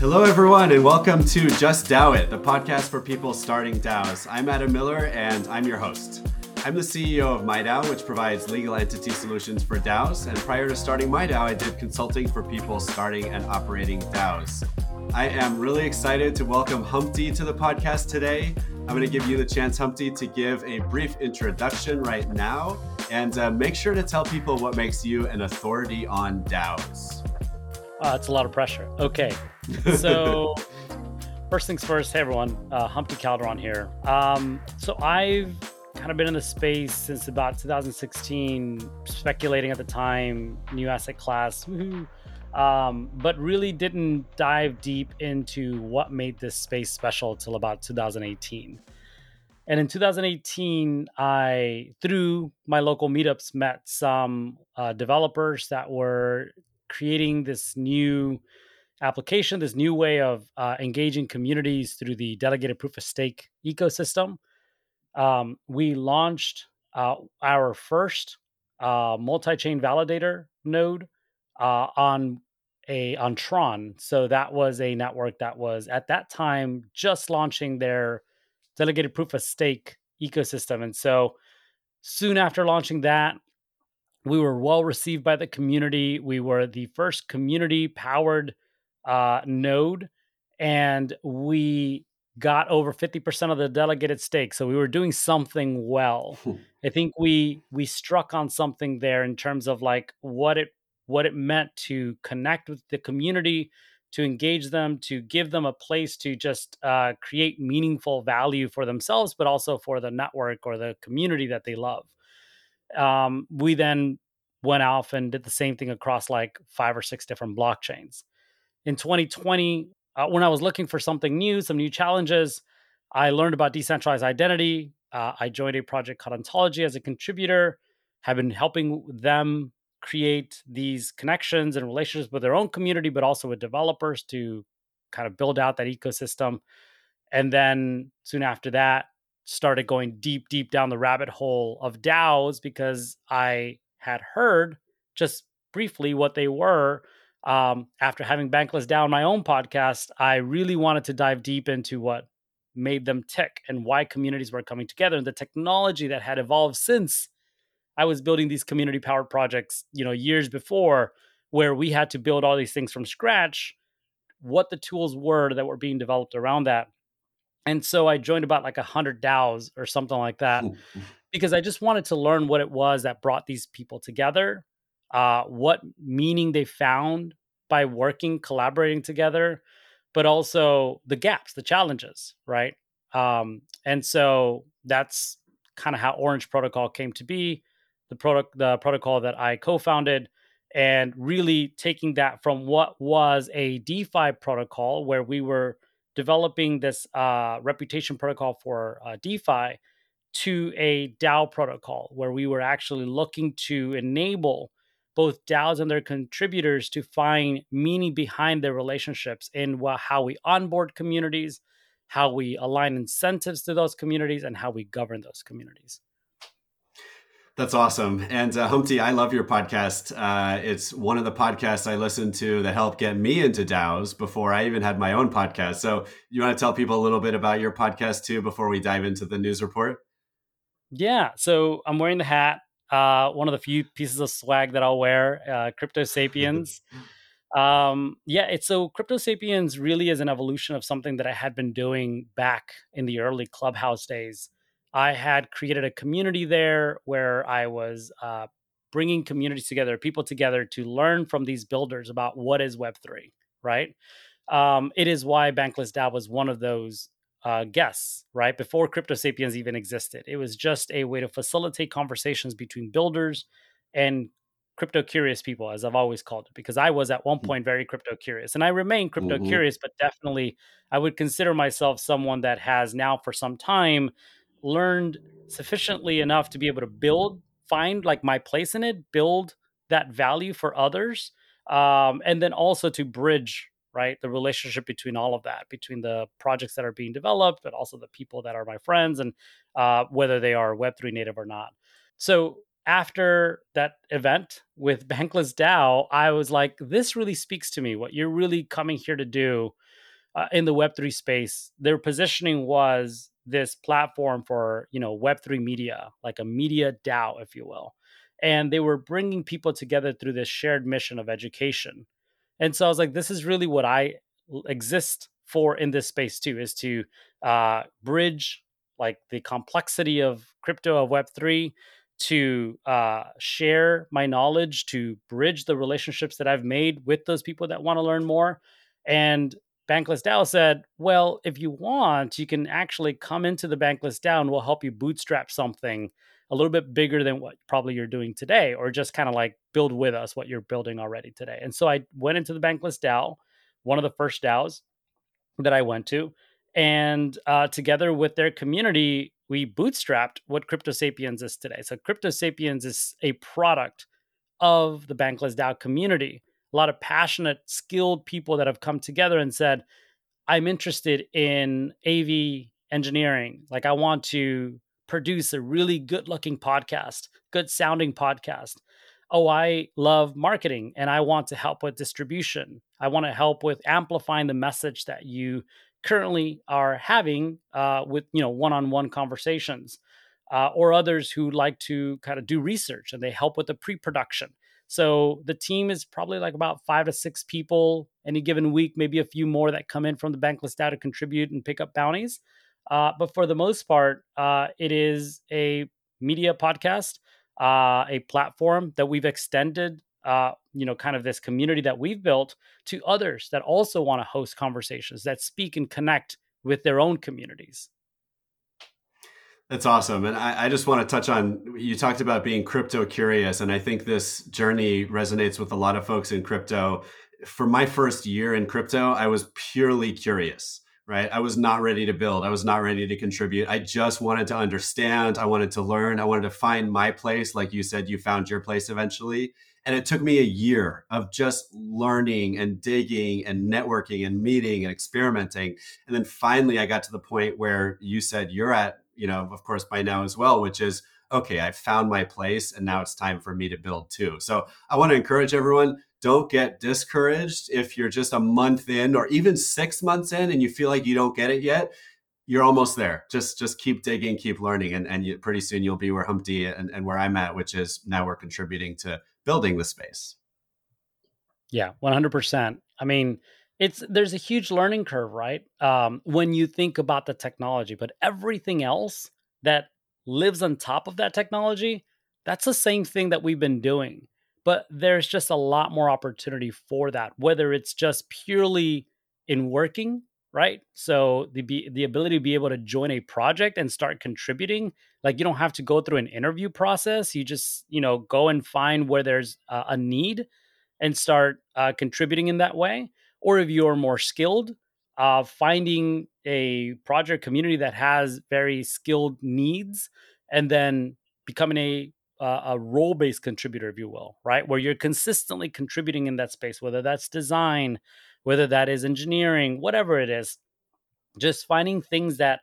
Hello, everyone, and welcome to Just DAO It, the podcast for people starting DAOs. I'm Adam Miller, and I'm your host. I'm the CEO of MIDAO, which provides legal entity solutions for DAOs. And prior to starting MIDAO, I did consulting for people starting and operating DAOs. I am really excited to welcome Humpty to the podcast today. I'm going to give you the chance, Humpty, to give a brief introduction right now and uh, make sure to tell people what makes you an authority on DAOs. Uh, it's a lot of pressure. Okay. So, first things first, hey everyone, uh, Humpty Calderon here. Um, so, I've kind of been in the space since about 2016, speculating at the time, new asset class, um, but really didn't dive deep into what made this space special till about 2018. And in 2018, I, through my local meetups, met some uh, developers that were creating this new application, this new way of uh, engaging communities through the delegated proof of stake ecosystem. Um, we launched uh, our first uh, multi-chain validator node uh, on a on Tron. So that was a network that was at that time just launching their delegated proof of stake ecosystem. And so soon after launching that, we were well received by the community. We were the first community powered uh, node, and we got over 50% of the delegated stake. So we were doing something well. I think we we struck on something there in terms of like what it what it meant to connect with the community, to engage them, to give them a place to just uh, create meaningful value for themselves, but also for the network or the community that they love. Um, we then went off and did the same thing across like five or six different blockchains. In 2020, uh, when I was looking for something new, some new challenges, I learned about decentralized identity. Uh, I joined a project called Ontology as a contributor, have been helping them create these connections and relationships with their own community, but also with developers to kind of build out that ecosystem. And then soon after that, started going deep, deep down the rabbit hole of DAOs because I had heard just briefly what they were. Um, after having Bankless DAO, my own podcast, I really wanted to dive deep into what made them tick and why communities were coming together and the technology that had evolved since I was building these community powered projects, you know, years before where we had to build all these things from scratch, what the tools were that were being developed around that. And so I joined about like a hundred DAOs or something like that because I just wanted to learn what it was that brought these people together, uh, what meaning they found by working, collaborating together, but also the gaps, the challenges, right? Um, and so that's kind of how Orange Protocol came to be the product the protocol that I co-founded and really taking that from what was a DeFi protocol where we were developing this uh, reputation protocol for uh, DeFi to a DAO protocol where we were actually looking to enable both DAOs and their contributors to find meaning behind their relationships in how we onboard communities, how we align incentives to those communities, and how we govern those communities. That's awesome. And uh, Humpty, I love your podcast. Uh, it's one of the podcasts I listened to that helped get me into DAOs before I even had my own podcast. So, you want to tell people a little bit about your podcast too before we dive into the news report? Yeah. So, I'm wearing the hat. Uh, one of the few pieces of swag that I'll wear, uh, Crypto Sapiens. um, yeah, it's so Crypto Sapiens really is an evolution of something that I had been doing back in the early Clubhouse days. I had created a community there where I was uh, bringing communities together, people together to learn from these builders about what is Web3, right? Um, it is why Bankless DAO was one of those uh, guests, right? Before Crypto Sapiens even existed. It was just a way to facilitate conversations between builders and crypto curious people, as I've always called it, because I was at one mm. point very crypto curious and I remain crypto mm-hmm. curious, but definitely I would consider myself someone that has now for some time learned sufficiently enough to be able to build, find like my place in it, build that value for others, um, and then also to bridge right the relationship between all of that between the projects that are being developed but also the people that are my friends and uh, whether they are web3 native or not so after that event with bankless dao i was like this really speaks to me what you're really coming here to do uh, in the Web3 space, their positioning was this platform for, you know, Web3 media, like a media DAO, if you will. And they were bringing people together through this shared mission of education. And so I was like, this is really what I exist for in this space too, is to uh, bridge like the complexity of crypto of Web3 to uh, share my knowledge, to bridge the relationships that I've made with those people that want to learn more. And Bankless DAO said, well, if you want, you can actually come into the Bankless DAO and we'll help you bootstrap something a little bit bigger than what probably you're doing today, or just kind of like build with us what you're building already today. And so I went into the Bankless DAO, one of the first DAOs that I went to. And uh, together with their community, we bootstrapped what Crypto Sapiens is today. So Crypto Sapiens is a product of the Bankless DAO community. A lot of passionate, skilled people that have come together and said, I'm interested in AV engineering. Like, I want to produce a really good looking podcast, good sounding podcast. Oh, I love marketing and I want to help with distribution. I want to help with amplifying the message that you currently are having uh, with you know one-on-one conversations uh, or others who like to kind of do research and they help with the pre-production so the team is probably like about five to six people any given week maybe a few more that come in from the bankless DAO to contribute and pick up bounties uh, but for the most part uh, it is a media podcast uh, a platform that we've extended uh, you know, kind of this community that we've built to others that also want to host conversations that speak and connect with their own communities. That's awesome. And I, I, just want to touch on you talked about being crypto curious. And I think this journey resonates with a lot of folks in crypto. For my first year in crypto, I was purely curious, right? I was not ready to build, I was not ready to contribute. I just wanted to understand, I wanted to learn, I wanted to find my place. Like you said, you found your place eventually. And it took me a year of just learning and digging and networking and meeting and experimenting. And then finally, I got to the point where you said you're at, you know, of course, by now as well, which is, okay, I found my place and now it's time for me to build too. So I want to encourage everyone don't get discouraged if you're just a month in or even six months in and you feel like you don't get it yet you're almost there. Just just keep digging, keep learning, and and you, pretty soon you'll be where Humpty and, and where I'm at, which is now we're contributing to building the space. Yeah, 100%. I mean, it's there's a huge learning curve, right? Um, when you think about the technology, but everything else that lives on top of that technology, that's the same thing that we've been doing. But there's just a lot more opportunity for that, whether it's just purely in working right? So the the ability to be able to join a project and start contributing, like you don't have to go through an interview process. You just you know go and find where there's a, a need and start uh, contributing in that way. Or if you're more skilled, uh, finding a project community that has very skilled needs, and then becoming a a role based contributor, if you will, right? Where you're consistently contributing in that space, whether that's design, whether that is engineering, whatever it is, just finding things that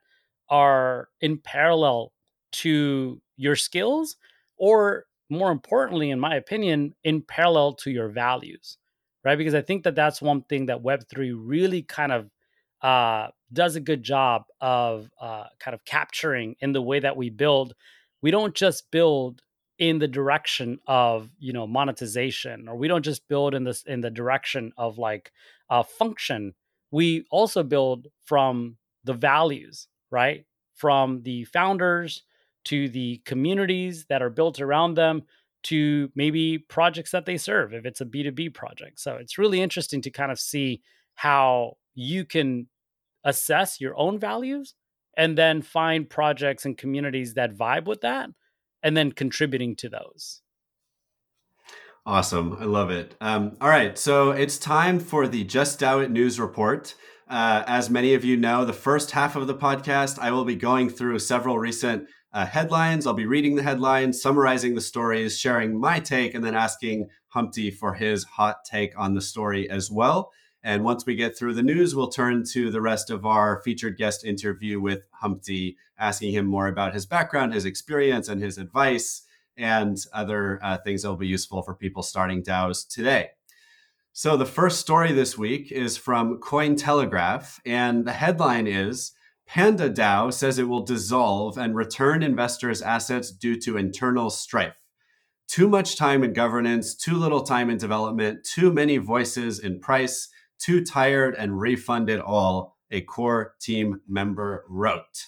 are in parallel to your skills or more importantly in my opinion in parallel to your values right because i think that that's one thing that web3 really kind of uh, does a good job of uh, kind of capturing in the way that we build we don't just build in the direction of you know monetization or we don't just build in this in the direction of like a function. We also build from the values right? From the founders to the communities that are built around them to maybe projects that they serve if it's a b2b project. So it's really interesting to kind of see how you can assess your own values and then find projects and communities that vibe with that and then contributing to those. Awesome. I love it. Um, all right. So it's time for the Just DAO It news report. Uh, as many of you know, the first half of the podcast, I will be going through several recent uh, headlines. I'll be reading the headlines, summarizing the stories, sharing my take, and then asking Humpty for his hot take on the story as well. And once we get through the news, we'll turn to the rest of our featured guest interview with Humpty, asking him more about his background, his experience, and his advice, and other uh, things that will be useful for people starting DAOs today. So, the first story this week is from Cointelegraph, and the headline is Panda DAO says it will dissolve and return investors' assets due to internal strife. Too much time in governance, too little time in development, too many voices in price, too tired and refund it all, a core team member wrote.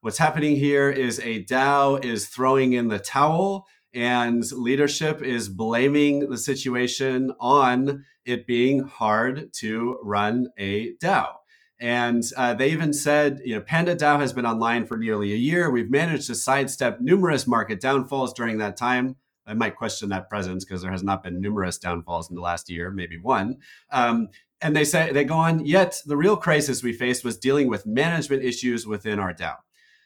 What's happening here is a DAO is throwing in the towel and leadership is blaming the situation on it being hard to run a DAO. And uh, they even said, you know, Panda DAO has been online for nearly a year. We've managed to sidestep numerous market downfalls during that time. I might question that presence because there has not been numerous downfalls in the last year, maybe one. Um, and they say they go on. Yet the real crisis we faced was dealing with management issues within our DAO.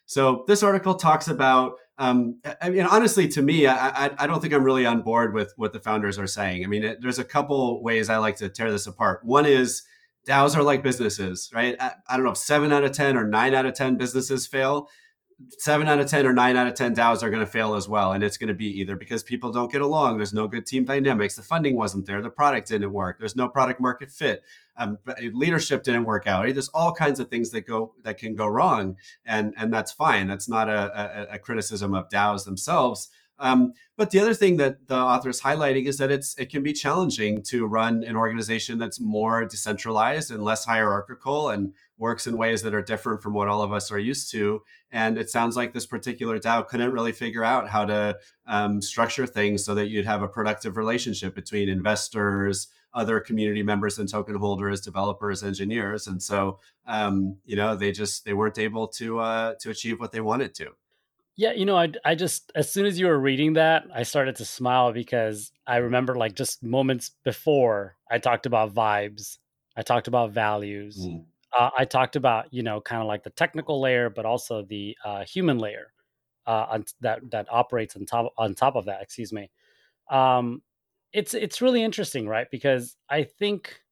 So this article talks about um, I mean, honestly, to me, I, I, I, don't think I'm really on board with what the founders are saying. I mean, it, there's a couple ways I like to tear this apart. One is DAOs are like businesses, right? I, I don't know if seven out of 10 or nine out of 10 businesses fail seven out of 10 or nine out of 10 DAOs are going to fail as well. And it's going to be either because people don't get along, there's no good team dynamics, the funding wasn't there, the product didn't work, there's no product market fit, um, leadership didn't work out. There's all kinds of things that go that can go wrong. And, and that's fine. That's not a, a, a criticism of DAOs themselves. Um, but the other thing that the author is highlighting is that it's it can be challenging to run an organization that's more decentralized and less hierarchical and works in ways that are different from what all of us are used to. And it sounds like this particular DAO couldn't really figure out how to um, structure things so that you'd have a productive relationship between investors, other community members and token holders, developers, engineers. And so, um, you know, they just they weren't able to uh, to achieve what they wanted to. Yeah, you know, I I just as soon as you were reading that, I started to smile because I remember like just moments before I talked about vibes, I talked about values, mm uh, I talked about you know kind of like the technical layer, but also the uh, human layer uh, on, that that operates on top on top of that. Excuse me. Um, it's it's really interesting, right? Because I think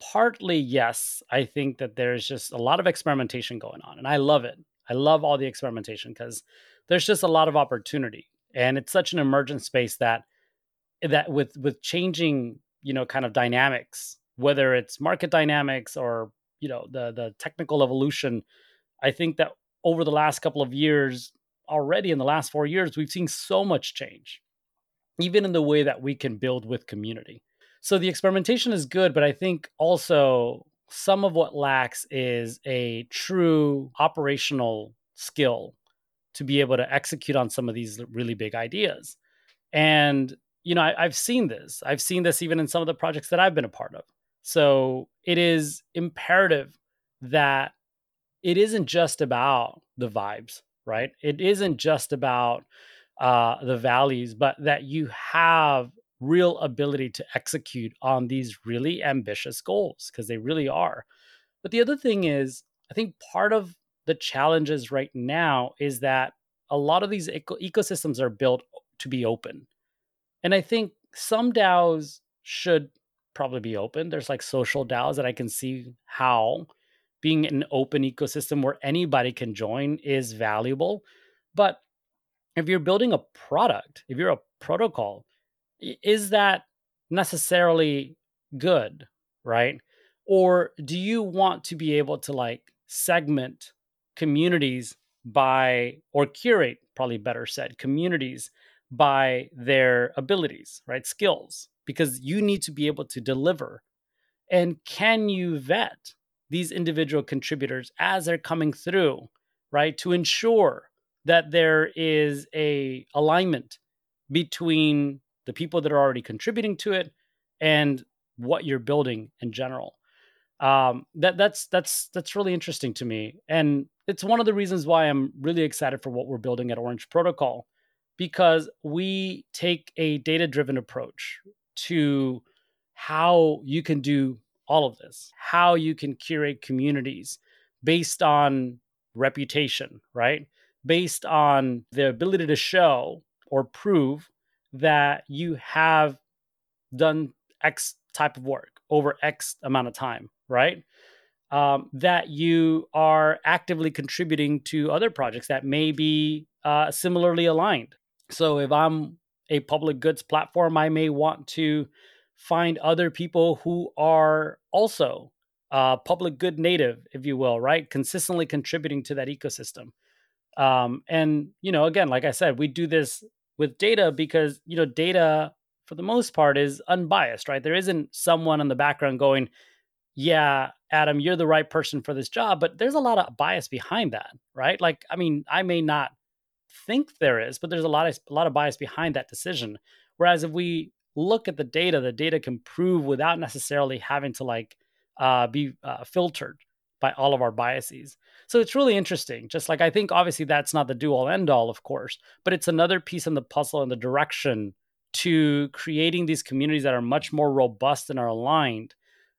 partly yes, I think that there's just a lot of experimentation going on, and I love it. I love all the experimentation because there's just a lot of opportunity, and it's such an emergent space that that with with changing you know kind of dynamics whether it's market dynamics or you know the the technical evolution i think that over the last couple of years already in the last 4 years we've seen so much change even in the way that we can build with community. So the experimentation is good but i think also some of what lacks is a true operational skill to be able to execute on some of these really big ideas. And you know I, have seen this. I've seen this even in some of the projects that i've been a part of. So it is imperative that it isn't just about the vibes, right? It isn't just about uh, the values, but that you have real ability to execute on these really ambitious goals because they really are. But the other thing is, I think part of the challenges right now is that a lot of these eco- ecosystems are built to be open. And I think some DAOs should probably be open. There's like social DAOs that I can see how being an open ecosystem where anybody can join is valuable. But if you're building a product, if you're a protocol, is that necessarily good, right? Or do you want to be able to like segment communities by, or curate, probably better said, communities by their abilities, right? Skills, because you need to be able to deliver. And can you vet these individual contributors as they're coming through, right? To ensure that there is a alignment between the people that are already contributing to it and what you're building in general. Um, that that's that's that's really interesting to me, and it's one of the reasons why I'm really excited for what we're building at Orange Protocol, because we take a data driven approach to how you can do all of this, how you can curate communities based on reputation, right? Based on the ability to show or prove that you have done X type of work over X amount of time, right? Um, that you are actively contributing to other projects that may be uh, similarly aligned. So if I'm a public goods platform, I may want to find other people who are also uh, public good native, if you will, right? Consistently contributing to that ecosystem. Um, and, you know, again, like I said, we do this with data because, you know, data for the most part is unbiased, right? There isn't someone in the background going, yeah, Adam, you're the right person for this job, but there's a lot of bias behind that, right? Like, I mean, I may not think there is, but there's a lot of a lot of bias behind that decision. Whereas if we look at the data, the data can prove without necessarily having to like uh, be uh, filtered by all of our biases. So it's really interesting. Just like I think obviously that's not the do all end all, of course, but it's another piece in the puzzle in the direction to creating these communities that are much more robust and are aligned.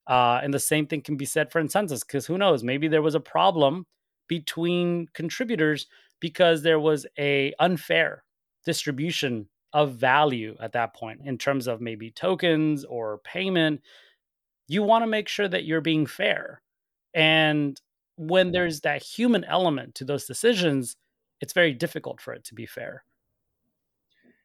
Uh, and the same thing can be said for incentives, because who knows? Maybe there was a problem between contributors because there was a unfair distribution of value at that point in terms of maybe tokens or payment. You want to make sure that you're being fair. And when there's that human element to those decisions, it's very difficult for it to be fair.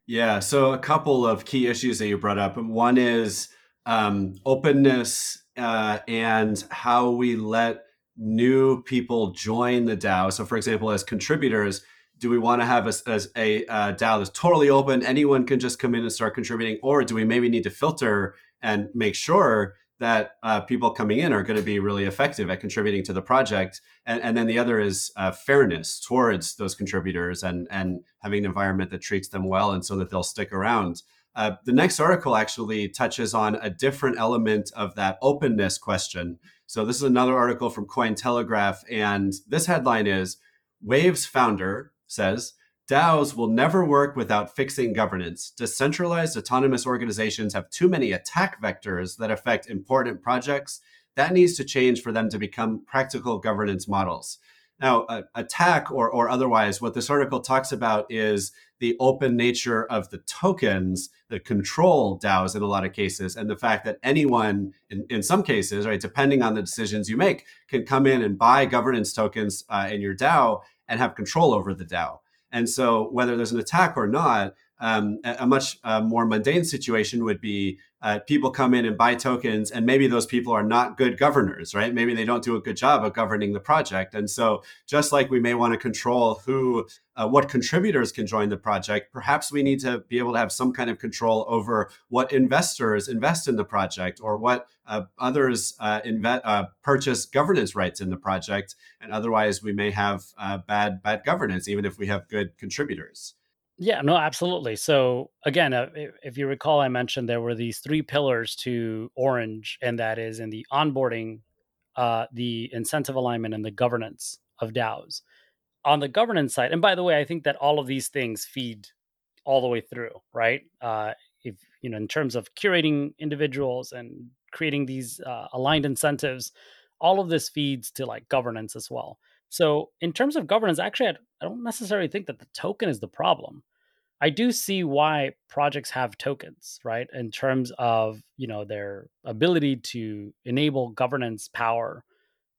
Yeah. So, a couple of key issues that you brought up. One is um, openness uh, and how we let new people join the DAO. So, for example, as contributors, do we want to have a, as a uh, DAO that's totally open? Anyone can just come in and start contributing, or do we maybe need to filter and make sure that uh, people coming in are going to be really effective at contributing to the project. And, and then the other is uh, fairness towards those contributors and, and having an environment that treats them well and so that they'll stick around. Uh, the next article actually touches on a different element of that openness question. So this is another article from Cointelegraph, and this headline is Waves founder says DAOs will never work without fixing governance. Decentralized autonomous organizations have too many attack vectors that affect important projects. That needs to change for them to become practical governance models. Now, uh, attack or, or otherwise, what this article talks about is the open nature of the tokens that control DAOs in a lot of cases, and the fact that anyone, in, in some cases, right, depending on the decisions you make, can come in and buy governance tokens uh, in your DAO and have control over the DAO. And so, whether there's an attack or not, um, a, much uh, more mundane situation would be uh, people come in and buy tokens, and maybe those people are not good governors, right? Maybe they don't do a good job of governing the project. And so, just like we may want to control who, uh, what contributors can join the project, perhaps we need to be able to have some kind of control over what investors invest in the project or what uh, others uh, inve- uh, purchase governance rights in the project. And otherwise, we may have bad bad governance, even if we have good contributors. Yeah, no, absolutely. So again, uh, if you recall, I mentioned there were these three pillars to Orange, and that is in the onboarding, uh, the incentive alignment, and the governance of DAOs. On the governance side, and by the way, I think that all of these things feed all the way through, right? Uh, if you know, in terms of curating individuals and creating these uh, aligned incentives, all of this feeds to like governance as well. So in terms of governance, actually, I don't necessarily think that the token is the problem. I do see why projects have tokens, right? In terms of, you know, their ability to enable governance power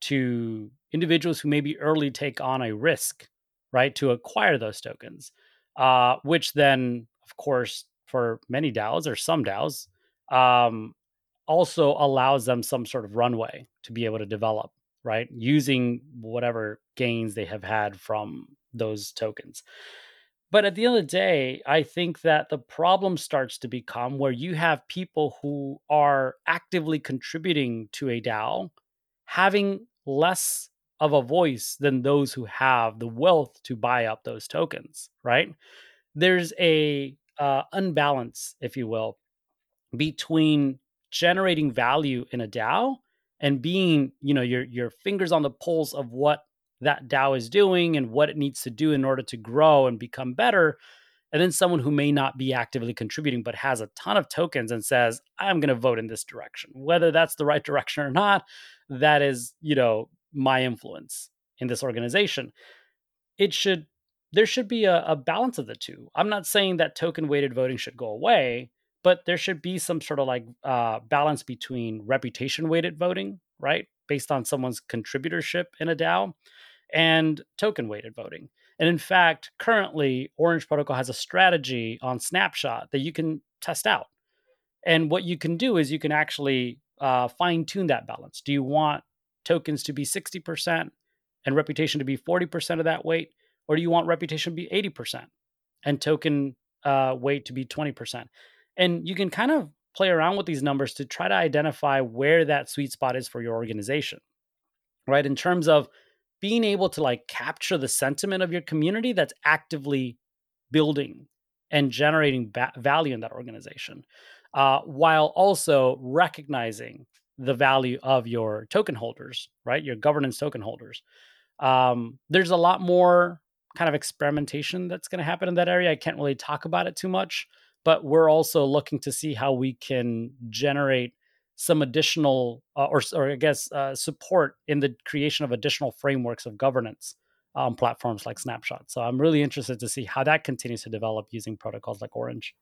to individuals who maybe early take on a risk, right, to acquire those tokens, uh, which then, of course, for many DAOs or some DAOs, um, also allows them some sort of runway to be able to develop, right, using whatever gains they have had from those tokens. But at the end of the day, I think that the problem starts to become where you have people who are actively contributing to a DAO having less of a voice than those who have the wealth to buy up those tokens, right? There's a uh, unbalance, if you will, between generating value in a DAO and being, you know, your your fingers on the pulse of what that DAO is doing and what it needs to do in order to grow and become better. And then someone who may not be actively contributing, but has a ton of tokens and says, I'm going to vote in this direction. Whether that's the right direction or not, that is, you know, my influence in this organization. It should, there should be a, a balance of the two. I'm not saying that token weighted voting should go away, but there should be some sort of like uh, balance between reputation weighted voting, right? Based on someone's contributorship in a DAO and token weighted voting. And in fact, currently, Orange Protocol has a strategy on Snapshot that you can test out. And what you can do is you can actually uh, fine tune that balance. Do you want tokens to be 60% and reputation to be 40% of that weight? Or do you want reputation to be 80% and token uh, weight to be 20%? And you can kind of play around with these numbers to try to identify where that sweet spot is for your organization, right? In terms of being able to like capture the sentiment of your community that's actively building and generating ba- value in that organization, uh, while also recognizing the value of your token holders, right? Your governance token holders. Um, there's a lot more kind of experimentation that's going to happen in that area. I can't really talk about it too much, but we're also looking to see how we can generate some additional, uh, or, or I guess, uh, support in the creation of additional frameworks of governance on platforms like Snapshot. So I'm really interested to see how that continues to develop using protocols like Orange.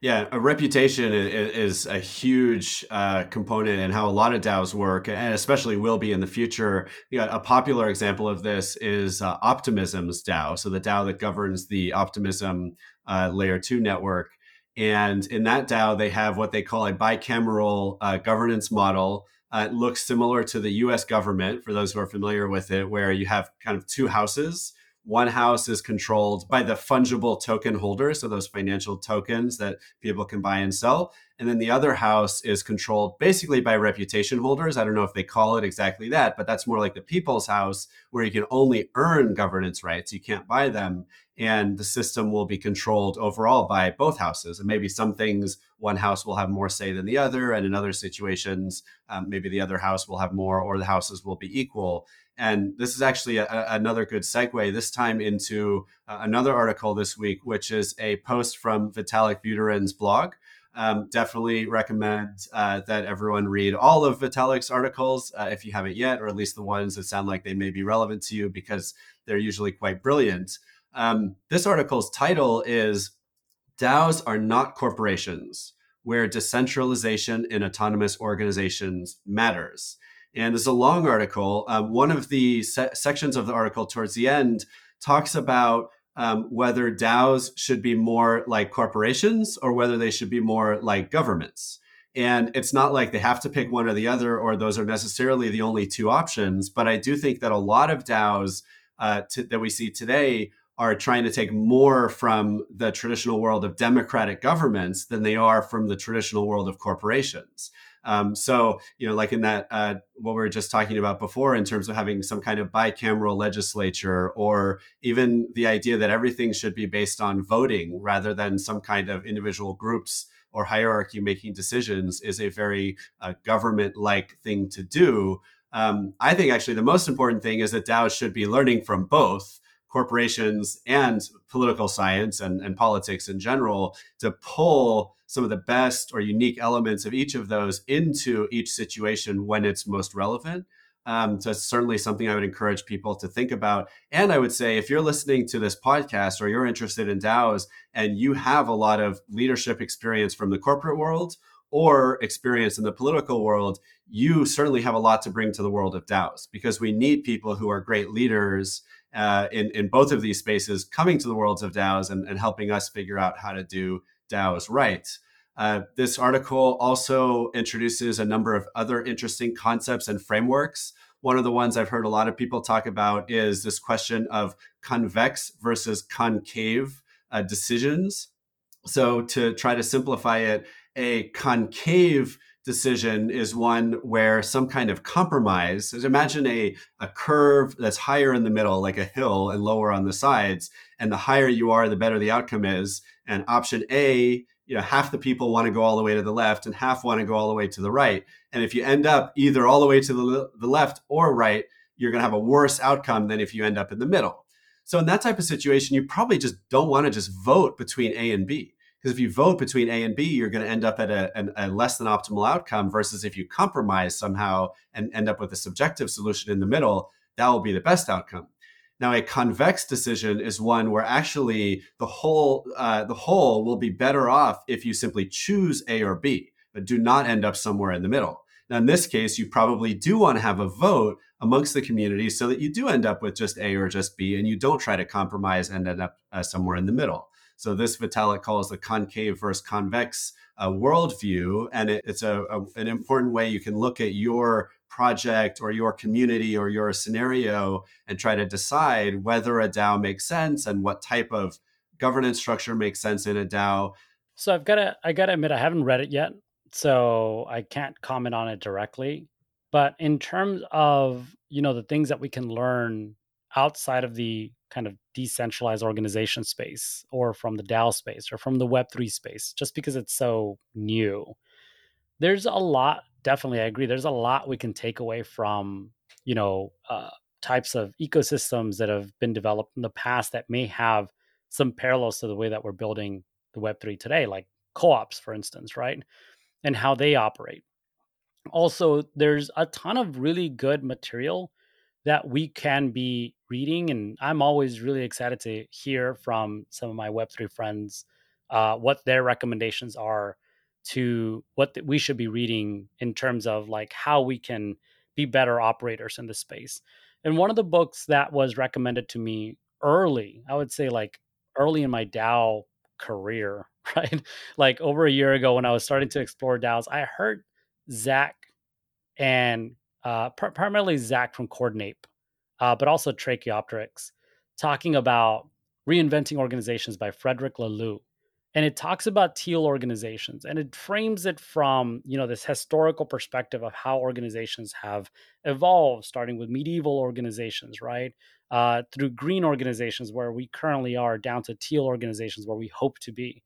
Yeah, a reputation is a huge uh, component in how a lot of DAOs work, and especially will be in the future. You know, a popular example of this is uh, Optimism's DAO, so the DAO that governs the Optimism uh, Layer Two network. And in that DAO, they have what they call a bicameral uh, governance model. Uh, it looks similar to the U.S. government, for those who are familiar with it, where you have kind of two houses one house is controlled by the fungible token holders, so those financial tokens that people can buy and sell. And then the other house is controlled basically by reputation holders. I don't know if they call it exactly that, but that's more like the people's house where you can only earn governance rights. You can't buy them. And the system will be controlled overall by both houses. And maybe some things one house will have more say than the other. And in other situations, um, maybe the other house will have more or the houses will be equal. And this is actually a, a, another good segue, this time into uh, another article this week, which is a post from Vitalik Buterin's blog. Um, definitely recommend uh, that everyone read all of Vitalik's articles uh, if you haven't yet, or at least the ones that sound like they may be relevant to you because they're usually quite brilliant. Um, this article's title is DAOs are not corporations, where decentralization in autonomous organizations matters. And there's a long article. Um, one of the se- sections of the article towards the end talks about um, whether DAOs should be more like corporations or whether they should be more like governments. And it's not like they have to pick one or the other, or those are necessarily the only two options. But I do think that a lot of DAOs uh, that we see today are trying to take more from the traditional world of democratic governments than they are from the traditional world of corporations. Um, so, you know, like in that, uh, what we were just talking about before, in terms of having some kind of bicameral legislature, or even the idea that everything should be based on voting rather than some kind of individual groups or hierarchy making decisions, is a very uh, government like thing to do. Um, I think actually the most important thing is that DAOs should be learning from both corporations and political science and, and politics in general to pull some of the best or unique elements of each of those into each situation when it's most relevant. Um, so it's certainly something I would encourage people to think about. And I would say if you're listening to this podcast or you're interested in DAOs and you have a lot of leadership experience from the corporate world or experience in the political world, you certainly have a lot to bring to the world of DAOs because we need people who are great leaders uh, in, in both of these spaces coming to the worlds of DAOs and, and helping us figure out how to do DAOs right. Uh, this article also introduces a number of other interesting concepts and frameworks. One of the ones I've heard a lot of people talk about is this question of convex versus concave uh, decisions. So, to try to simplify it, a concave decision is one where some kind of compromise imagine a, a curve that's higher in the middle like a hill and lower on the sides and the higher you are the better the outcome is. And option a you know half the people want to go all the way to the left and half want to go all the way to the right. And if you end up either all the way to the, the left or right you're going to have a worse outcome than if you end up in the middle. So in that type of situation you probably just don't want to just vote between a and b because if you vote between A and B, you're going to end up at a, a, a, less than optimal outcome. Versus if you compromise somehow and end up with a subjective solution in the middle, that will be the best outcome. Now, a convex decision is one where actually the whole uh, the whole will be better off if you simply choose A or B, but do not end up somewhere in the middle. Now, in this case, you probably do want to have a vote amongst the community so that you do end up with just A or just B, and you don't try to compromise and end up uh, somewhere in the middle. So this Vitalik calls the concave versus convex uh, worldview, and it, it's a, a, an important way you can look at your project or your community or your scenario and try to decide whether a DAO makes sense and what type of governance structure makes sense in a DAO. So I've got to I got to admit I haven't read it yet, so I can't comment on it directly. But in terms of you know the things that we can learn outside of the kind of decentralized organization space or from the DAO space or from the Web3 space, just because it's so new. There's a lot, definitely, I agree. There's a lot we can take away from, you know, uh, types of ecosystems that have been developed in the past that may have some parallels to the way that we're building the Web3 today, like co ops, for instance, right? And how they operate. Also, there's a ton of really good material that we can be reading. And I'm always really excited to hear from some of my Web3 friends uh, what their recommendations are to what we should be reading in terms of like how we can be better operators in the space. And one of the books that was recommended to me early, I would say like early in my DAO career, right? like over a year ago when I was starting to explore DAOs, I heard Zach and uh, pr- primarily Zach from Coordinape, uh, but also Tracheopteryx, talking about reinventing organizations by Frederic Laloux. And it talks about teal organizations and it frames it from, you know, this historical perspective of how organizations have evolved, starting with medieval organizations, right? Uh, through green organizations where we currently are, down to teal organizations where we hope to be.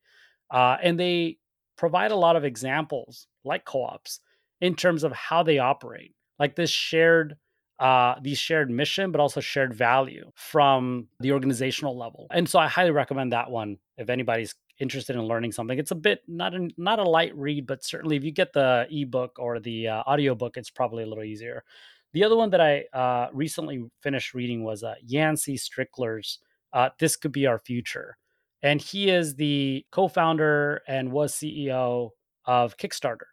Uh, and they provide a lot of examples, like co ops, in terms of how they operate like this shared uh, these shared mission, but also shared value from the organizational level. And so I highly recommend that one if anybody's interested in learning something. It's a bit not a, not a light read, but certainly if you get the ebook or the uh, audiobook, it's probably a little easier. The other one that I uh, recently finished reading was uh, Yancey Strickler's uh, "This Could Be Our Future," and he is the co-founder and was CEO of Kickstarter,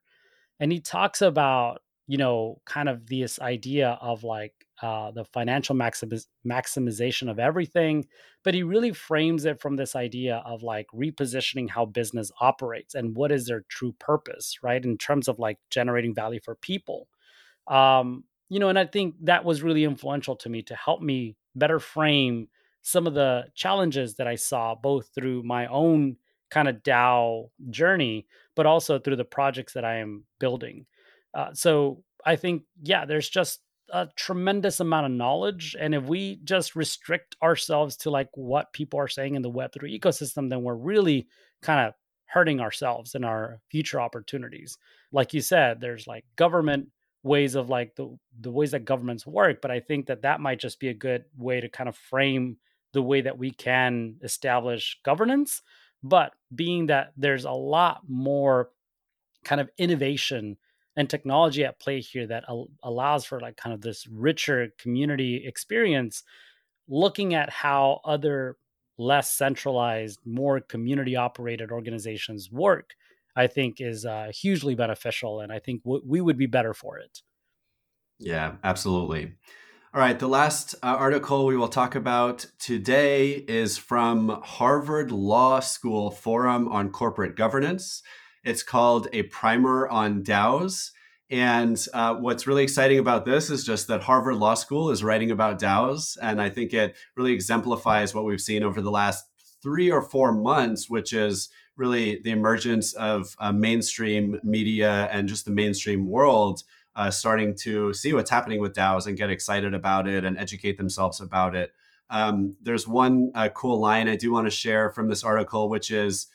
and he talks about you know, kind of this idea of like uh, the financial maximiz- maximization of everything, but he really frames it from this idea of like repositioning how business operates and what is their true purpose, right? In terms of like generating value for people. Um, you know, and I think that was really influential to me to help me better frame some of the challenges that I saw both through my own kind of DAO journey, but also through the projects that I am building. Uh, so I think, yeah, there's just a tremendous amount of knowledge. And if we just restrict ourselves to like what people are saying in the Web3 ecosystem, then we're really kind of hurting ourselves and our future opportunities. Like you said, there's like government ways of like the the ways that governments work, but I think that that might just be a good way to kind of frame the way that we can establish governance. But being that there's a lot more kind of innovation and technology at play here that al- allows for like kind of this richer community experience looking at how other less centralized more community operated organizations work i think is uh, hugely beneficial and i think w- we would be better for it. Yeah absolutely. All right the last uh, article we will talk about today is from harvard law school forum on corporate governance it's called A Primer on DAOs. And uh, what's really exciting about this is just that Harvard Law School is writing about DAOs. And I think it really exemplifies what we've seen over the last three or four months, which is really the emergence of uh, mainstream media and just the mainstream world uh, starting to see what's happening with DAOs and get excited about it and educate themselves about it. Um, there's one uh, cool line I do want to share from this article, which is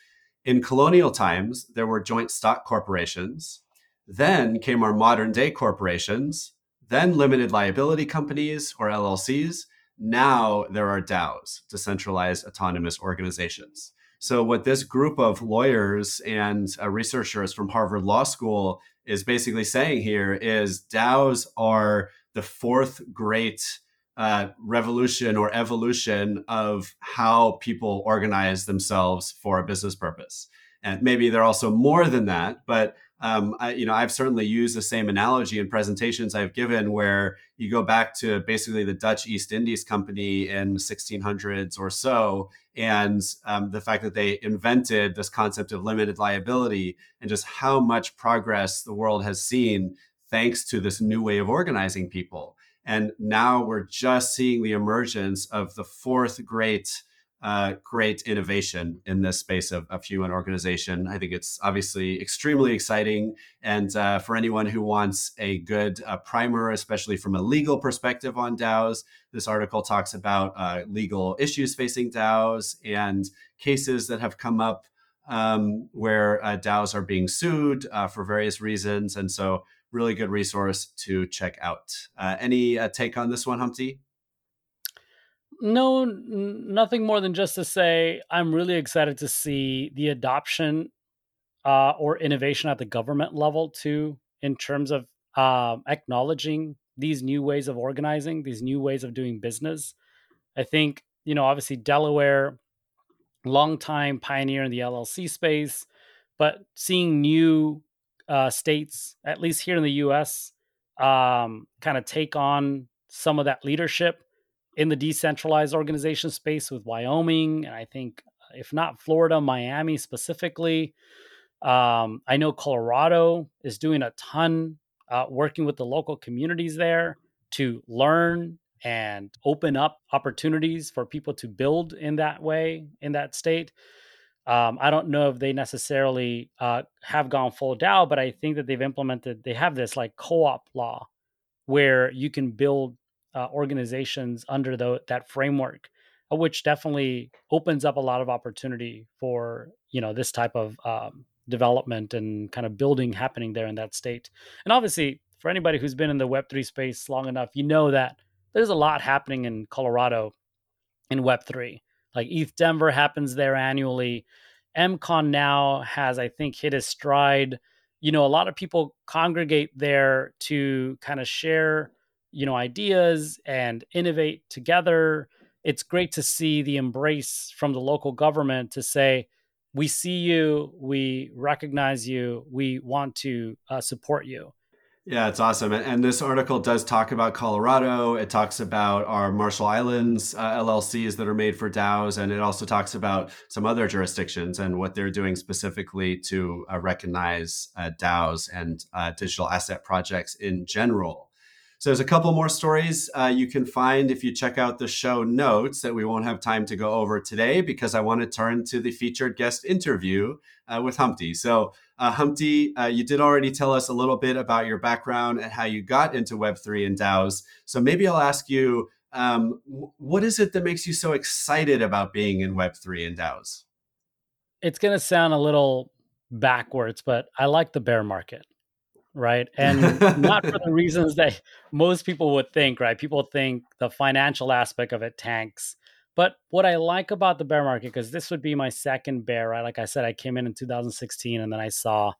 in colonial times, there were joint stock corporations. Then came our modern day corporations, then limited liability companies or LLCs. Now there are DAOs, decentralized autonomous organizations. So, what this group of lawyers and uh, researchers from Harvard Law School is basically saying here is DAOs are the fourth great uh, revolution or evolution of how people organize themselves for a business purpose. And maybe they're also more than that, but um, I, you know, I've certainly used the same analogy in presentations I've given, where you go back to basically the Dutch East Indies Company in 1600s or so, and um, the fact that they invented this concept of limited liability, and just how much progress the world has seen thanks to this new way of organizing people. And now we're just seeing the emergence of the fourth great uh, great innovation in this space of, of, human organization. I think it's obviously extremely exciting. And uh, for anyone who wants a good uh, primer, especially from a legal perspective on DAOs, this article talks about uh, legal issues facing DAOs and cases that have come up um, where uh, DAOs are being sued uh, for various reasons. And so, really good resource to check out. any take on this one, Humpty? No, n- nothing more than just to say I'm really excited to see the adoption uh, or innovation at the government level too, in terms of uh, acknowledging these new ways of organizing, these new ways of doing business. I think you know, obviously Delaware, longtime pioneer in the LLC space, but seeing new uh, states, at least here in the U.S., um, kind of take on some of that leadership in the decentralized organization space with Wyoming, and I think if not Florida, Miami specifically. Um, I know Colorado is doing a ton uh, working with the local communities there to learn and open up opportunities for people to build in that way in that state. Um, I don't know if they necessarily uh, have gone full DAO, but I think that they've implemented, they have this like co op law where you can build uh, organizations under the, that framework, uh, which definitely opens up a lot of opportunity for you know this type of um, development and kind of building happening there in that state. And obviously, for anybody who's been in the Web three space long enough, you know that there's a lot happening in Colorado in Web three. Like ETH Denver happens there annually. MCon now has, I think, hit his stride. You know, a lot of people congregate there to kind of share you know ideas and innovate together it's great to see the embrace from the local government to say we see you we recognize you we want to uh, support you yeah, it's awesome. And, this article does talk about Colorado. It talks about our Marshall Islands uh, LLCs that are made for DAOs. And it also talks about some other jurisdictions and what they're doing specifically to uh, recognize uh, DAOs and uh, digital asset projects in general. So there's a couple more stories uh, you can find if you check out the show notes that we won't have time to go over today because I want to turn to the featured guest interview uh, with Humpty. So uh, Humpty, uh, you did already tell us a little bit about your background and how you got into Web3 and DAOs. So maybe I'll ask you, um, what is it that makes you so excited about being in Web3 and DAOs? It's going to sound a little backwards, but I like the bear market right? And not for the reasons that most people would think, right? People think the financial aspect of it tanks. But what I like about the bear market, because this would be my second bear, right? Like I said, I came in in 2016 and then I saw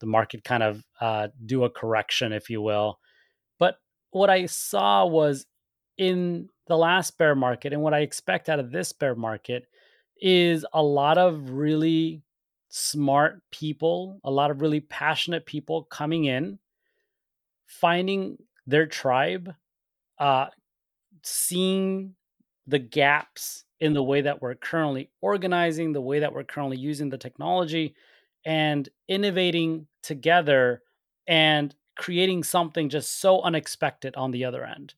the market kind of uh, do a correction, if you will. But what I saw was in the last bear market, and what I expect out of this bear market is a lot of really smart people, a lot of really passionate people coming in, finding their tribe, uh, seeing the gaps in the way that we're currently organizing, the way that we're currently using the technology, and innovating together and creating something just so unexpected on the other end.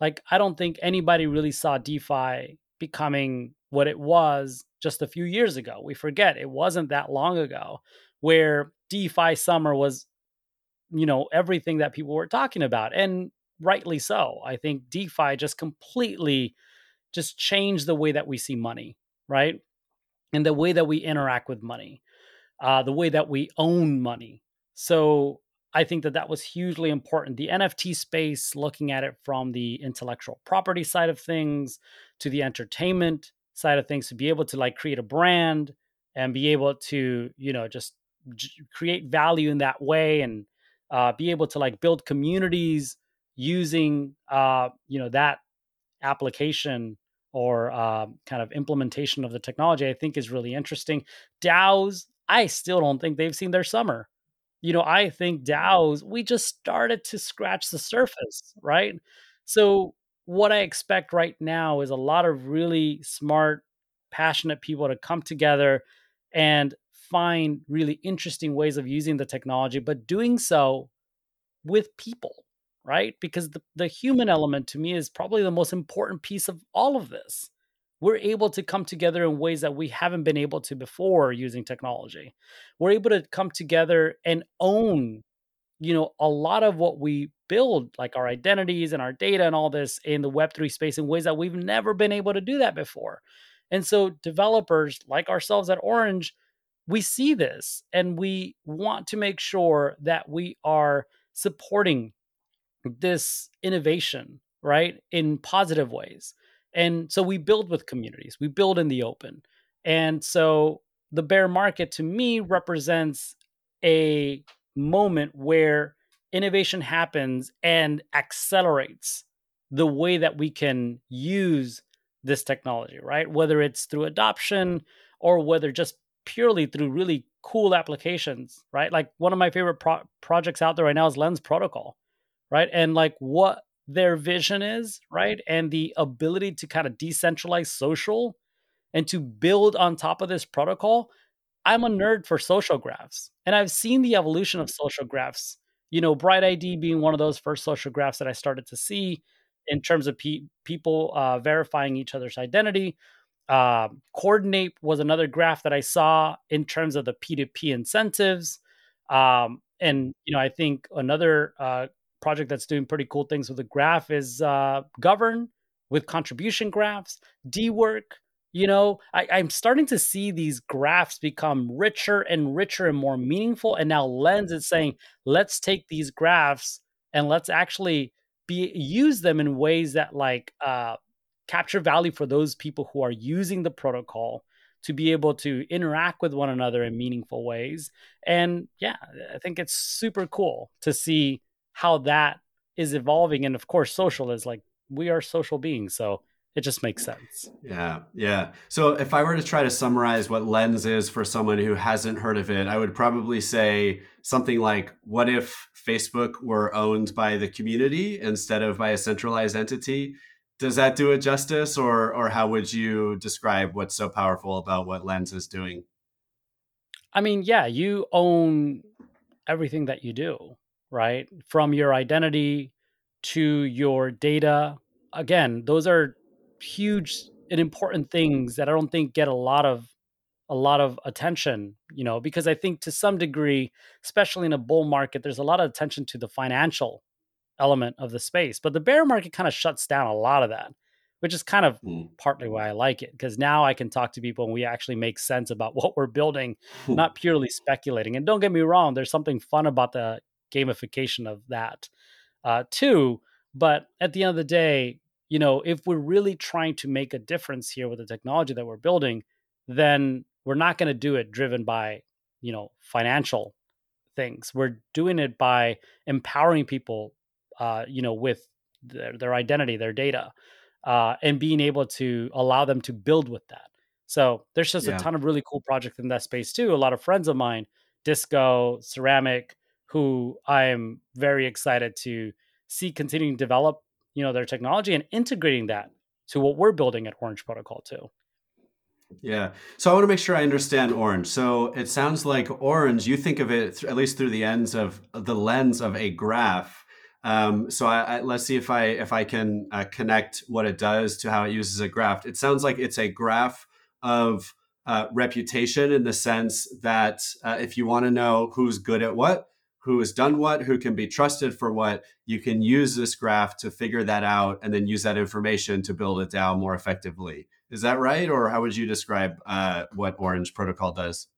Like, I don't think anybody really saw DeFi becoming what it was just a few years ago. We forget it wasn't that long ago where DeFi summer was, you know, everything that people were talking about. And rightly so. I think DeFi just completely just changed the way that we see money, right? And the way that we interact with money, uh, the way that we own money. So I think that that was hugely important. The NFT space, looking at it from the intellectual property side of things to the entertainment side of things, to be able to like create a brand and be able to, you know, just j- create value in that way and uh, be able to like build communities using, uh, you know, that application or uh, kind of implementation of the technology, I think is really interesting. DAOs, I still don't think they've seen their summer you know, I think DAOs, we just started to scratch the surface, right? So, what I expect right now is a lot of really smart, passionate people to come together and find really interesting ways of using the technology, but doing so with people, right? Because the, the human element to me is probably the most important piece of all of this. We're able to come together in ways that we haven't been able to before using technology. We're able to come together and own, you know, a lot of what we build, like our identities and our data and all this in the Web3 space in ways that we've never been able to do that before. And so developers like ourselves at Orange, we see this and we want to make sure that we are supporting this innovation, right, in positive ways. And so we build with communities, we build in the open. And so the bear market to me represents a moment where innovation happens and accelerates the way that we can use this technology, right? Whether it's through adoption or whether just purely through really cool applications, right? Like one of my favorite pro- projects out there right now is Lens Protocol, right? And like what their vision is, right? And the ability to kind of decentralize social and to build on top of this protocol. I'm a nerd for social graphs, and I've seen the evolution of social graphs. You know, Bright ID being one of those first social graphs that I started to see in terms of pe- people uh, verifying each other's identity. Uh, Coordinape was another graph that I saw in terms of the P2P incentives. Um, and you know, I think another uh, project that's doing pretty cool things with the graph is uh, Govrn with contribution graphs, Dework. You know, I, I'm starting to see these graphs become richer and richer and more meaningful. And now Lens is saying, let's take these graphs and let's actually be use them in ways that like uh, capture value for those people who are using the protocol to be able to interact with one another in meaningful ways. And yeah, I think it's super cool to see how that is evolving. And of course, social is like we are social beings. So it just makes sense. Yeah, yeah. So if I were to try to summarize what Lens is for someone who hasn't heard of it, I would probably say something like what if Facebook were owned by the community instead of by a centralized entity? Does that do it justice or or how would you describe what's so powerful about what Lens is doing? I mean, yeah, you own everything that you do, right? From your identity to your data. Again, those are huge and important things that I don't think get a lot of a lot of attention, you know, because I think to some degree, especially in a bull market, there's a lot of attention to the financial element of the space. But the bear market kind of shuts down a lot of that, which is kind of mm. partly why I like it because now I can talk to people and we actually make sense about what we're building, not purely speculating. And don't get me wrong, there's something fun about the gamification of that uh, too. But at the end of the day, you know, if we're really trying to make a difference here with the technology that we're building, then we're not going to do it driven by, you know, financial things. We're doing it by empowering people, uh, you know, with their, their identity, their data, uh, and being able to allow them to build with that. So there's just yeah. a ton of really cool projects in that space too. A lot of friends of mine, Disco, Ceramic, who I am very excited to see continuing to develop you know their technology and integrating that to what we're building at Orange Protocol too. Yeah. So I want to make sure I understand Orange. So it sounds like Orange, you think of it at least through the ends of the lens of a graph. Um, so I, I, let's see if I if I can uh, connect what it does to how it uses a graph. It sounds like it's a graph of uh, reputation in the sense that uh, if you want to know who's good at what, who has done what, who can be trusted for what. You can use this graph to figure that out and then use that information to build a DAO more effectively. Is that right? Or how would you describe uh, what Orange Protocol does?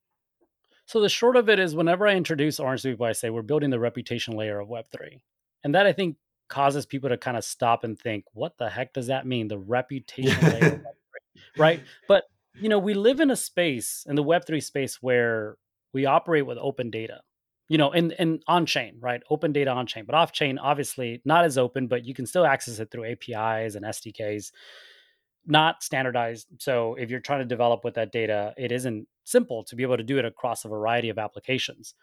So the short of it is whenever I introduce Orange to people, I say we're building the reputation layer of Web3. And that I think causes people to kind of stop and think, what the heck does that mean? The reputation layer of Web3, right? But you know, we live in a space in the Web3 space where we operate with open data you know, and and on chain, right? Open data on chain, but off chain, obviously not as open, but you can still access it through APIs and SDKs, not standardized. So if you're trying to develop with that data, it isn't simple to be able to do it across a variety of applications.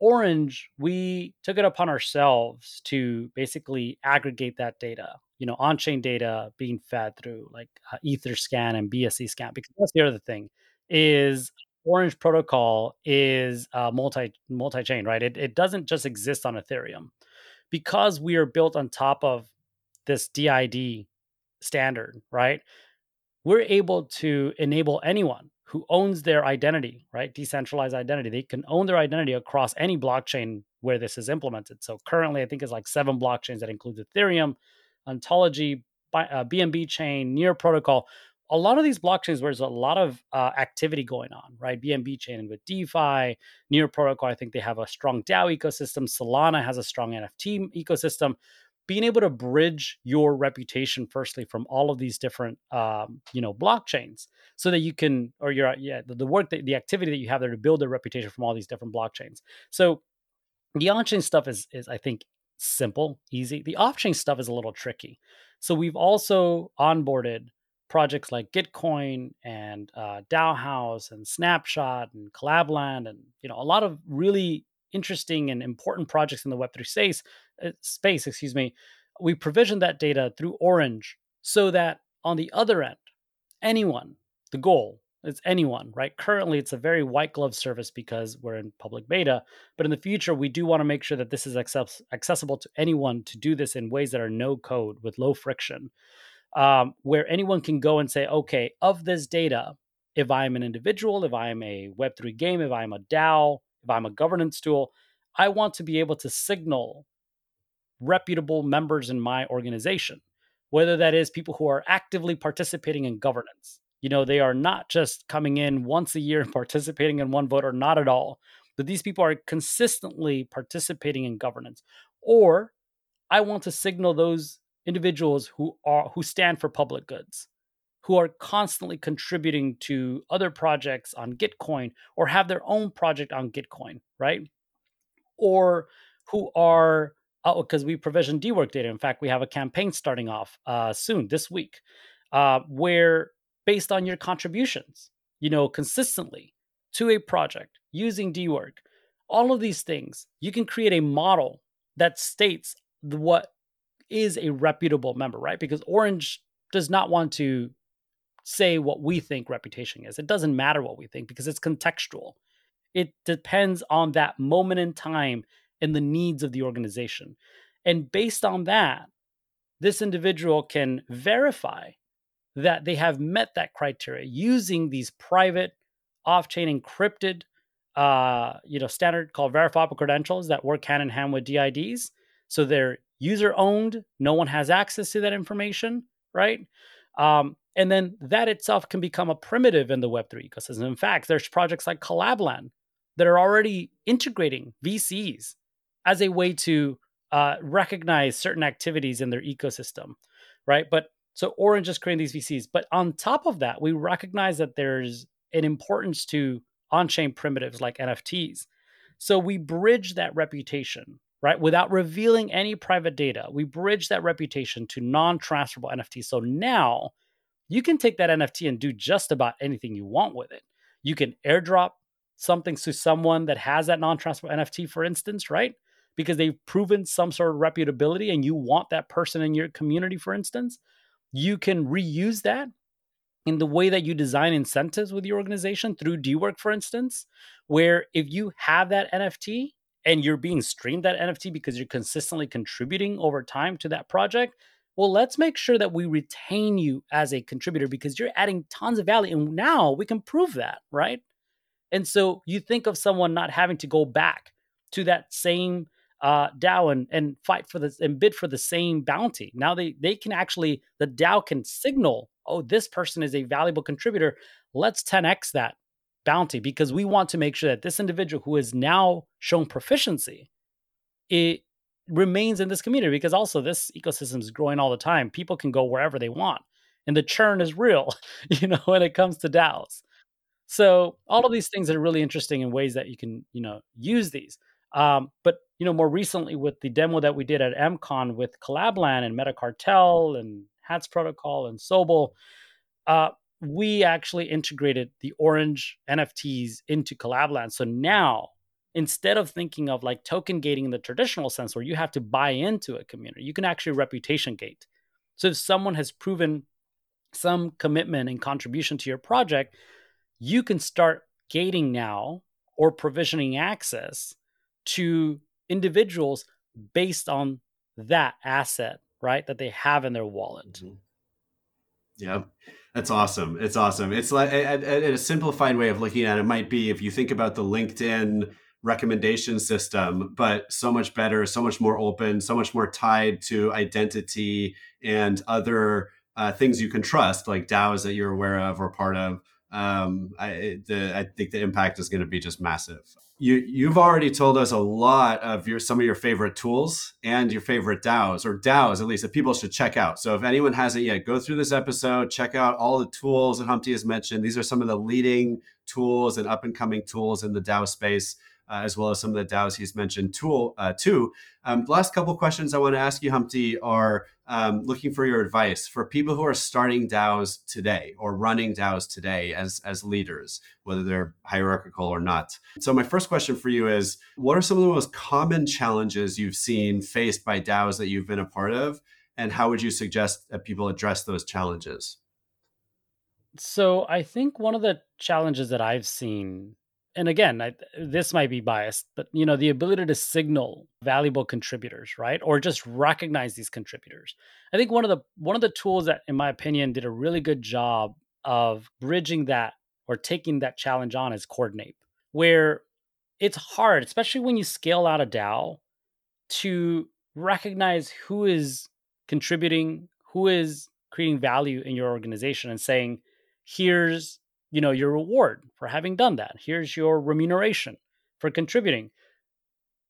Orange, we took it upon ourselves to basically aggregate that data, you know, on chain data being fed through like uh, Etherscan and BSC scan. Because that's the other thing is Orange protocol is uh, multi multi chain, right? It, it doesn't just exist on Ethereum because we are built on top of this DID standard, right? We're able to enable anyone who owns their identity, right? Decentralized identity. They can own their identity across any blockchain where this is implemented. So currently, I think it's like seven blockchains that includes Ethereum, Ontology, BNB uh, chain, Near Protocol. A lot of these blockchains where there's a lot of uh, activity going on, right? BNB chain with DeFi, Near Protocol. I think they have a strong DAO ecosystem. Solana has a strong NFT ecosystem being able to bridge your reputation firstly from all of these different um, you know blockchains so that you can or your yeah the, the work that the activity that you have there to build a reputation from all these different blockchains so the on-chain stuff is is i think simple easy the off-chain stuff is a little tricky so we've also onboarded projects like gitcoin and uh, DAOhaus and snapshot and collabland and you know a lot of really interesting and important projects in the web3 space uh, space, excuse me, we provision that data through Orange so that on the other end, anyone, the goal is anyone, right? Currently, it's a very white glove service because we're in public beta, but in the future, we do want to make sure that this is access- accessible to anyone to do this in ways that are no code with low friction, um, where anyone can go and say, okay, of this data, if I'm an individual, if I'm a Web3 game, if I'm a DAO, if I'm a governance tool, I want to be able to signal reputable members in my organization, whether that is people who are actively participating in governance. You know, they are not just coming in once a year and participating in one vote or not at all, but these people are consistently participating in governance. Or I want to signal those individuals who are who stand for public goods, who are constantly contributing to other projects on Gitcoin or have their own project on Gitcoin, right? Or who are Oh, because we provision Dework data. In fact, we have a campaign starting off uh, soon this week, uh, where based on your contributions, you know, consistently to a project using Dework, all of these things, you can create a model that states what is a reputable member, right? Because Orange does not want to say what we think reputation is. It doesn't matter what we think because it's contextual. It depends on that moment in time and the needs of the organization. And based on that, this individual can verify that they have met that criteria using these private off-chain encrypted uh, you know standard called verifiable credentials that work hand in hand with DIDs. So they're user owned, no one has access to that information, right? Um, and then that itself can become a primitive in the Web3 ecosystem. In fact, there's projects like Collabland that are already integrating VCs as a way to uh, recognize certain activities in their ecosystem, right? But so Orange is creating these VCs. But on top of that, we recognize that there's an importance to on chain primitives like NFTs. So we bridge that reputation, right? Without revealing any private data, we bridge that reputation to non transferable NFTs. So now you can take that NFT and do just about anything you want with it. You can airdrop something to someone that has that non transferable NFT, for instance, right? because they've proven some sort of reputability and you want that person in your community, for instance, you can reuse that in the way that you design incentives with your organization through Dework, for instance, where if you have that NFT and you're being streamed that NFT because you're consistently contributing over time to that project, well, let's make sure that we retain you as a contributor because you're adding tons of value. And now we can prove that, right? And so you think of someone not having to go back to that same uh, DAO and, and fight for this and bid for the same bounty. Now they they can actually the DAO can signal, oh, this person is a valuable contributor. Let's 10x that bounty because we want to make sure that this individual who has now shown proficiency, it remains in this community because also this ecosystem is growing all the time. People can go wherever they want, and the churn is real, you know, when it comes to DAOs. So all of these things are really interesting in ways that you can, you know, use these. Um, but you know, more recently with the demo that we did at MCon with Collabland and Metacartel and Hats Protocol and Sobol, uh, we actually integrated the Orange NFTs into Collabland. So now instead of thinking of like token gating in the traditional sense where you have to buy into a community, you can actually reputation gate. So if someone has proven some commitment and contribution to your project, you can start gating now or provisioning access to individuals based on that asset, right? That they have in their wallet. Mm-hmm. Yeah, that's awesome. It's awesome. It's like a, a, a, simplified way of looking at it might be if you think about the LinkedIn recommendation system, but so much better, so much more open, so much more tied to identity and other uh, things you can trust, like DAOs that you're aware of or part of. Um, I, the, I think the impact is going to be just massive you you've already told us a lot of your some of your favorite tools and your favorite DAOs or DAOs at least that people should check out. So if anyone hasn't yet, go through this episode, check out all the tools that Humpty has mentioned. These are some of the leading tools and up and coming tools in the DAO space uh, as well as some of the DAOs he's mentioned tool uh, too. Um, the last couple questions I want to ask you, Humpty, are um, looking for your advice for people who are starting DAOs today or running DAOs today as as leaders, whether they're hierarchical or not. So my first question for you is: What are some of the most common challenges you've seen faced by DAOs that you've been a part of, and how would you suggest that people address those challenges? So I think one of the challenges that I've seen and again I, this might be biased but you know the ability to signal valuable contributors right or just recognize these contributors. I think one of the one of the tools that in my opinion did a really good job of bridging that or taking that challenge on is Coordinape, where it's hard especially when you scale out a dao to recognize who is contributing who is creating value in your organization and saying here's you know your reward for having done that. Here's your remuneration for contributing.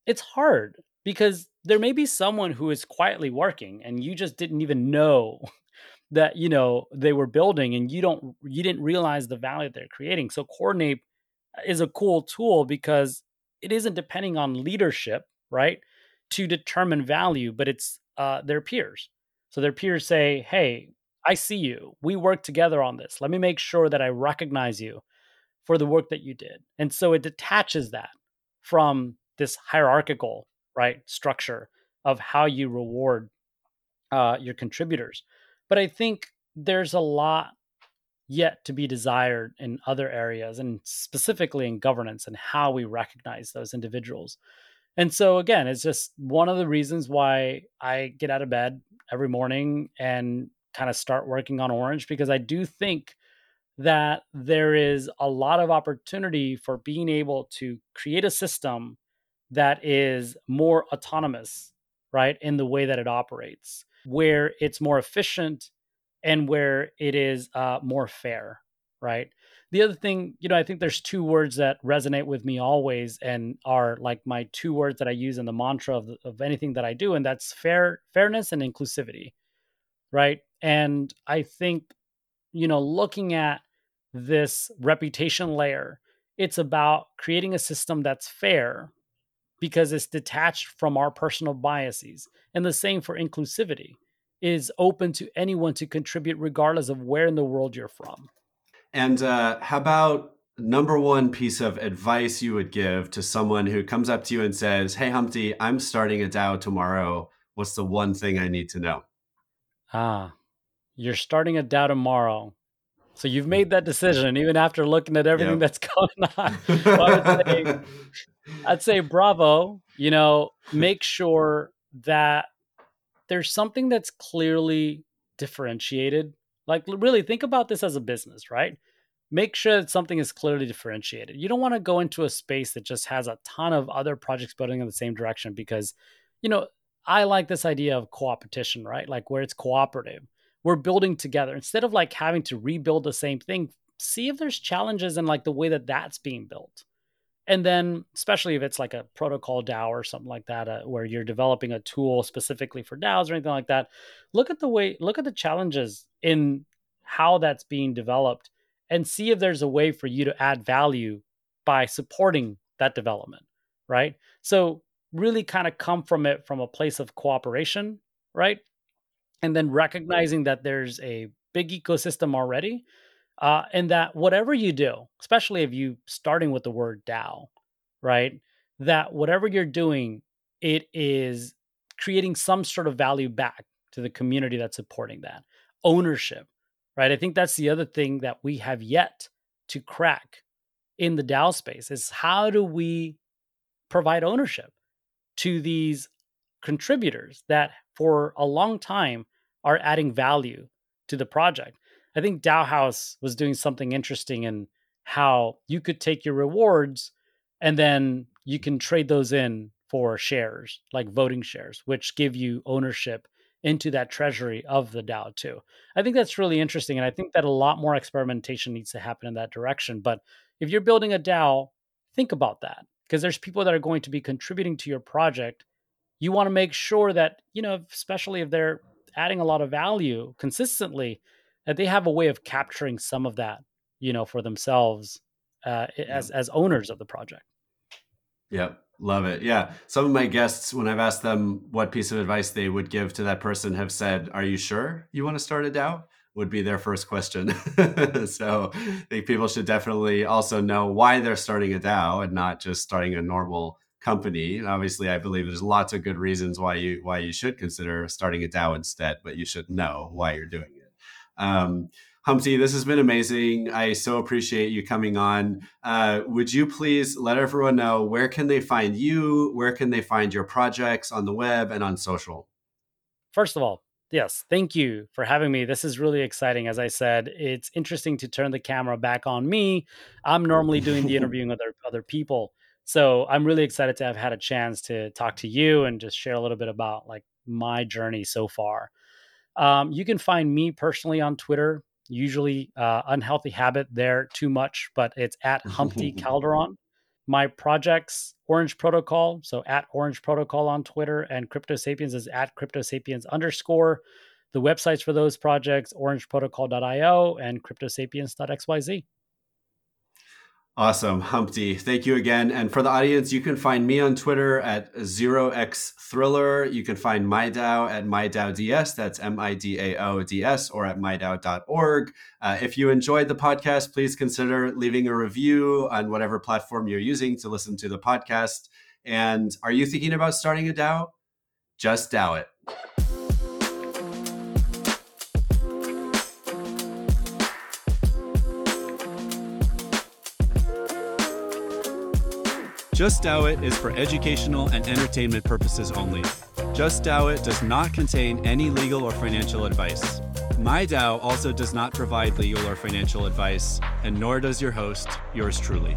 It's hard because there may be someone who is quietly working and you just didn't even know that you know they were building and you don't you didn't realize the value they're creating. So Coordinape is a cool tool because it isn't depending on leadership right to determine value but it's uh, their peers. So their peers say hey I see you. We work together on this. Let me make sure that I recognize you for the work that you did. And so it detaches that from this hierarchical, right, structure of how you reward uh, your contributors. But I think there's a lot yet to be desired in other areas and specifically in governance and how we recognize those individuals. And so again, it's just one of the reasons why I get out of bed every morning and kind of start working on Orange because I do think that there is a lot of opportunity for being able to create a system that is more autonomous, right, in the way that it operates, where it's more efficient and where it is uh, more fair, right? The other thing, you know, I think there's two words that resonate with me always and are like my two words that I use in the mantra of, of anything that I do, and that's fair, fairness and inclusivity, right? And I think, you know, looking at this reputation layer, it's about creating a system that's fair because it's detached from our personal biases. And the same for inclusivity is open to anyone to contribute regardless of where in the world you're from. And uh, how about number one piece of advice you would give to someone who comes up to you and says, Hey, Humpty, I'm starting a DAO tomorrow. What's the one thing I need to know? Ah, you're starting a DAO tomorrow. So you've made that decision, even after looking at everything yep. that's going on. I'd, say, I'd say bravo. You know, make sure that there's something that's clearly differentiated. Like, really think about this as a business, right? Make sure that something is clearly differentiated. You don't want to go into a space that just has a ton of other projects building in the same direction because, you know, I like this idea of co-opetition, right? Like where it's cooperative. We're building together. Instead of like having to rebuild the same thing see if there's challenges in like the way that that's being built. And then especially if it's like a protocol dao or something like that uh, where you're developing a tool specifically for daos or anything like that look at the way look at the challenges in how that's being developed and see if there's a way for you to add value by supporting that development right? So really kind of come from it from a place of cooperation right? And then recognizing that there's a big ecosystem already uh, and that whatever you do especially if you starting with the word dao right that whatever you're doing, it is creating some sort of value back to the community that's supporting that. Ownership, right? I think that's the other thing that we have yet to crack in the DAO space is how do we provide ownership to these contributors that for a long time are adding value to the project. I think DAOhaus was doing something interesting in how you could take your rewards and then you can trade those in for shares, like voting shares, which give you ownership into that treasury of the DAO too. I think that's really interesting. And I think that a lot more experimentation needs to happen in that direction. But if you're building a DAO, think about that because there's people that are going to be contributing to your project. You want to make sure that, you know, especially if they're adding a lot of value consistently, that they have a way of capturing some of that, you know, for themselves uh, as as owners of the project. Yep. Love it. Yeah. Some of my guests, when I've asked them what piece of advice they would give to that person, have said, Are you sure you want to start a DAO? Would be their first question. so I think people should definitely also know why they're starting a DAO and not just starting a normal company. And obviously, I believe there's lots of good reasons why you why you should consider starting a DAO instead, but you should know why you're doing it. Um, Humpty, this has been amazing. I so appreciate you coming on. Uh, would you please let everyone know where can they find you? Where can they find your projects on the web and on social? First of all, yes, thank you for having me. This is really exciting. As I said, it's interesting to turn the camera back on me. I'm normally doing the interviewing with other, other people. So I'm really excited to have had a chance to talk to you and just share a little bit about like my journey so far. Um, you can find me personally on Twitter usually uh, unhealthy habit there too much, but it's at Humpty Calderon. My projects, Orange Protocol, so at Orange Protocol on Twitter, and Crypto Sapiens is at Crypto Sapiens underscore. The websites for those projects, orangeprotocol.io and cryptosapiens.xyz. Awesome, Humpty. Thank you again. And for the audience, you can find me on Twitter at 0xthriller. You can find MIDAO at MIDAODS. That's M I D A O D S or at MIDAO.org. Uh, if you enjoyed the podcast, please consider leaving a review on whatever platform you're using to listen to the podcast. And are you thinking about starting a DAO? Just DAO it. Just DAO It is for educational and entertainment purposes only. Just DAO It does not contain any legal or financial advice. MIDAO also does not provide legal or financial advice, and nor does your host, yours truly.